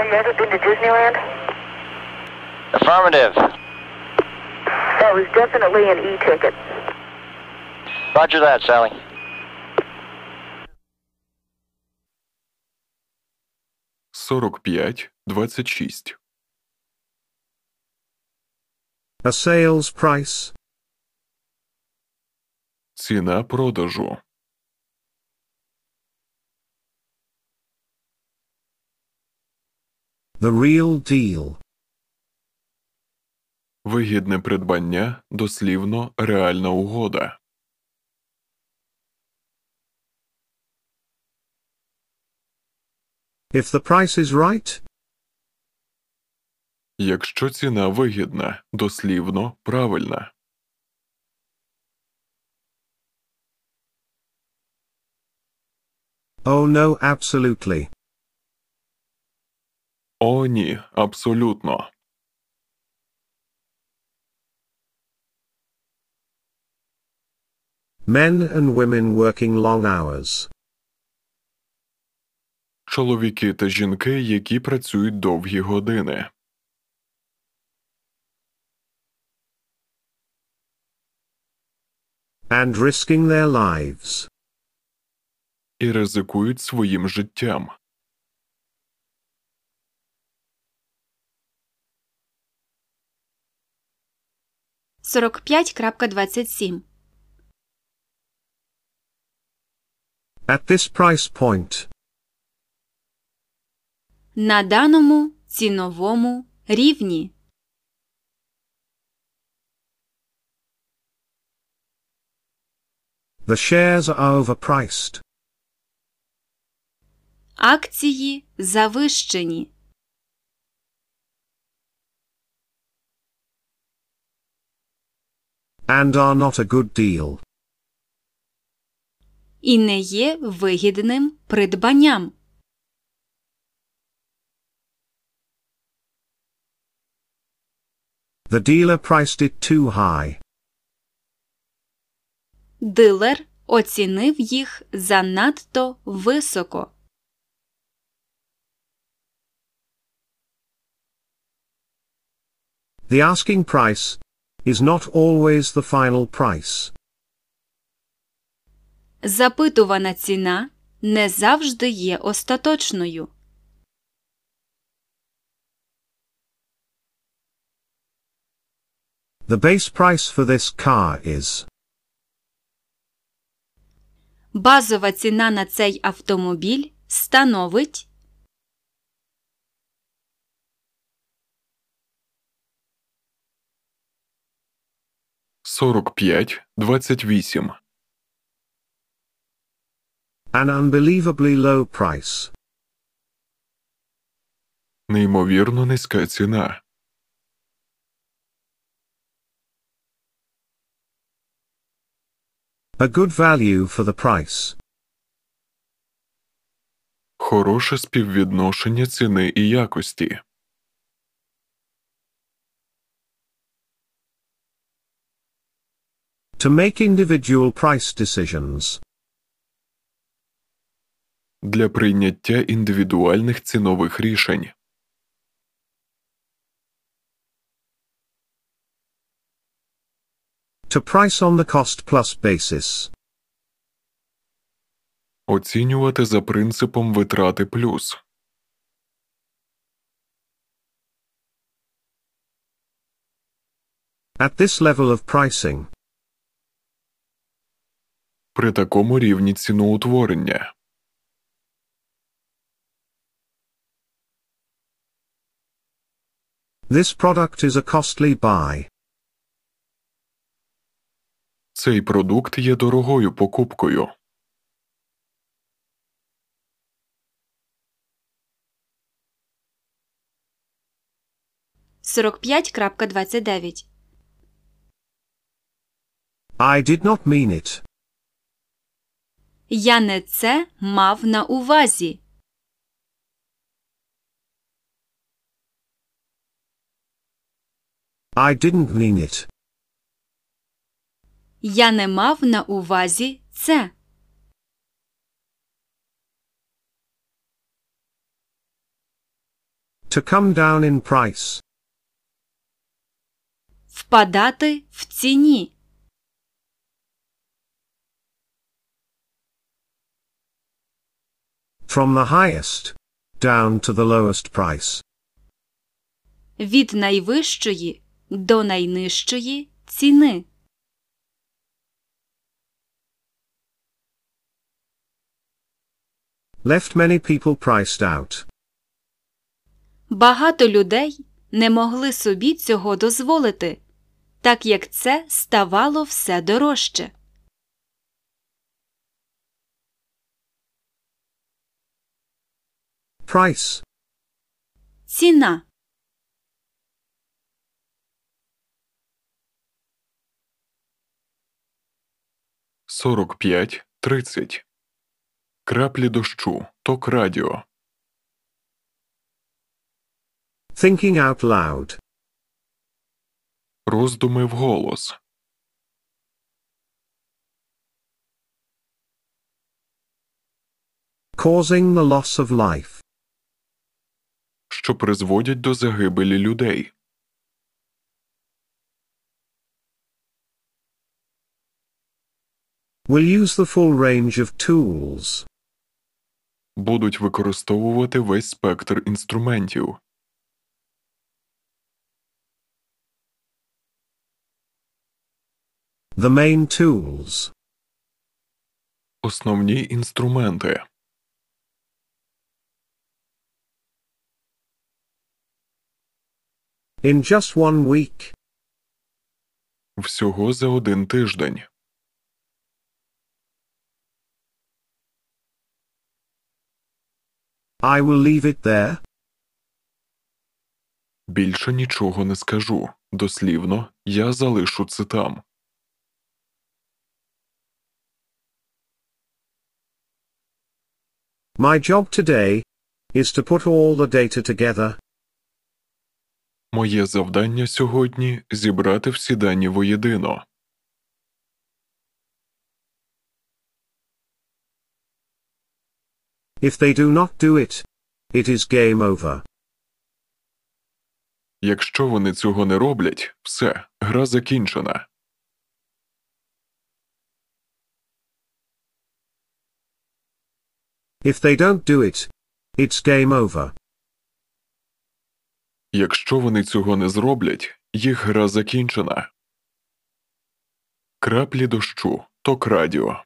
Sally, you ever been to Disneyland? Affirmative. That was definitely an e-ticket. Roger that, Sally. Сорок п'ять двадцять шість. A sales price. Ціна продажу. The real deal. Вигідне придбання, дослівно реальна угода. If the price is right, Якщо ціна вигідна, дослівно правильна. oh no, absolutely. О, ні, абсолютно. Men and women working long hours. Чоловіки та жінки, які працюють довгі години. And risking their lives. І ризикують своїм життям. Сорок п'ять крапка двадцять сім. At this price point, На даному ціновому рівні. the shares are overpriced. Акції завищені. And are not a good deal. І не є вигідним придбанням. The dealer priced it too high. Дилер оцінив їх занадто високо. The asking price is not always the final price. Запитувана ціна не завжди є остаточною. The base price for this car is Базова ціна на цей автомобіль становить Сорок п'ять двадцять вісім. an unbelievably low price. Неймовірно низька ціна. A good value for the price. Хороше співвідношення ціни і якості. To make individual price decisions. Для прийняття індивідуальних цінових рішень. To price on the cost plus basis. Оцінювати за принципом витрати плюс. At this level of pricing, При такому рівні ціноутворення. this product is a costly buy. Цей продукт є дорогою покупкою. сорок п'ять крапка двадцять дев'ять. I did not mean it. Я не це мав на увазі. I didn't mean it. Я не мав на увазі це. To come down in price. Впадати в ціні. From the highest. Down to the lowest price. Від найвищої до найнижчої ціни. Left many people priced out. Багато людей не могли собі цього дозволити, так як це ставало все дорожче. Price. Ціна. сорок п'ять тридцять. Краплі дощу. Ток радіо. Thinking out loud. Роздуми вголос. Causing the loss of life. Що призводять до загибелі людей. Will use the full range of tools. Будуть використовувати весь спектр інструментів. The main tools. Основні інструменти. In just one week. Всього за один тиждень. I will leave it there. Більше нічого не скажу. Дослівно, я залишу це там. My job today is to put all the data together. Моє завдання сьогодні зібрати всі дані воєдино. If they do not do it, it is game over. Якщо вони цього не роблять, все, гра закінчена. If they don't do it, it's game over. Якщо вони цього не зроблять, їх гра закінчена. Краплі дощу. Ток радіо.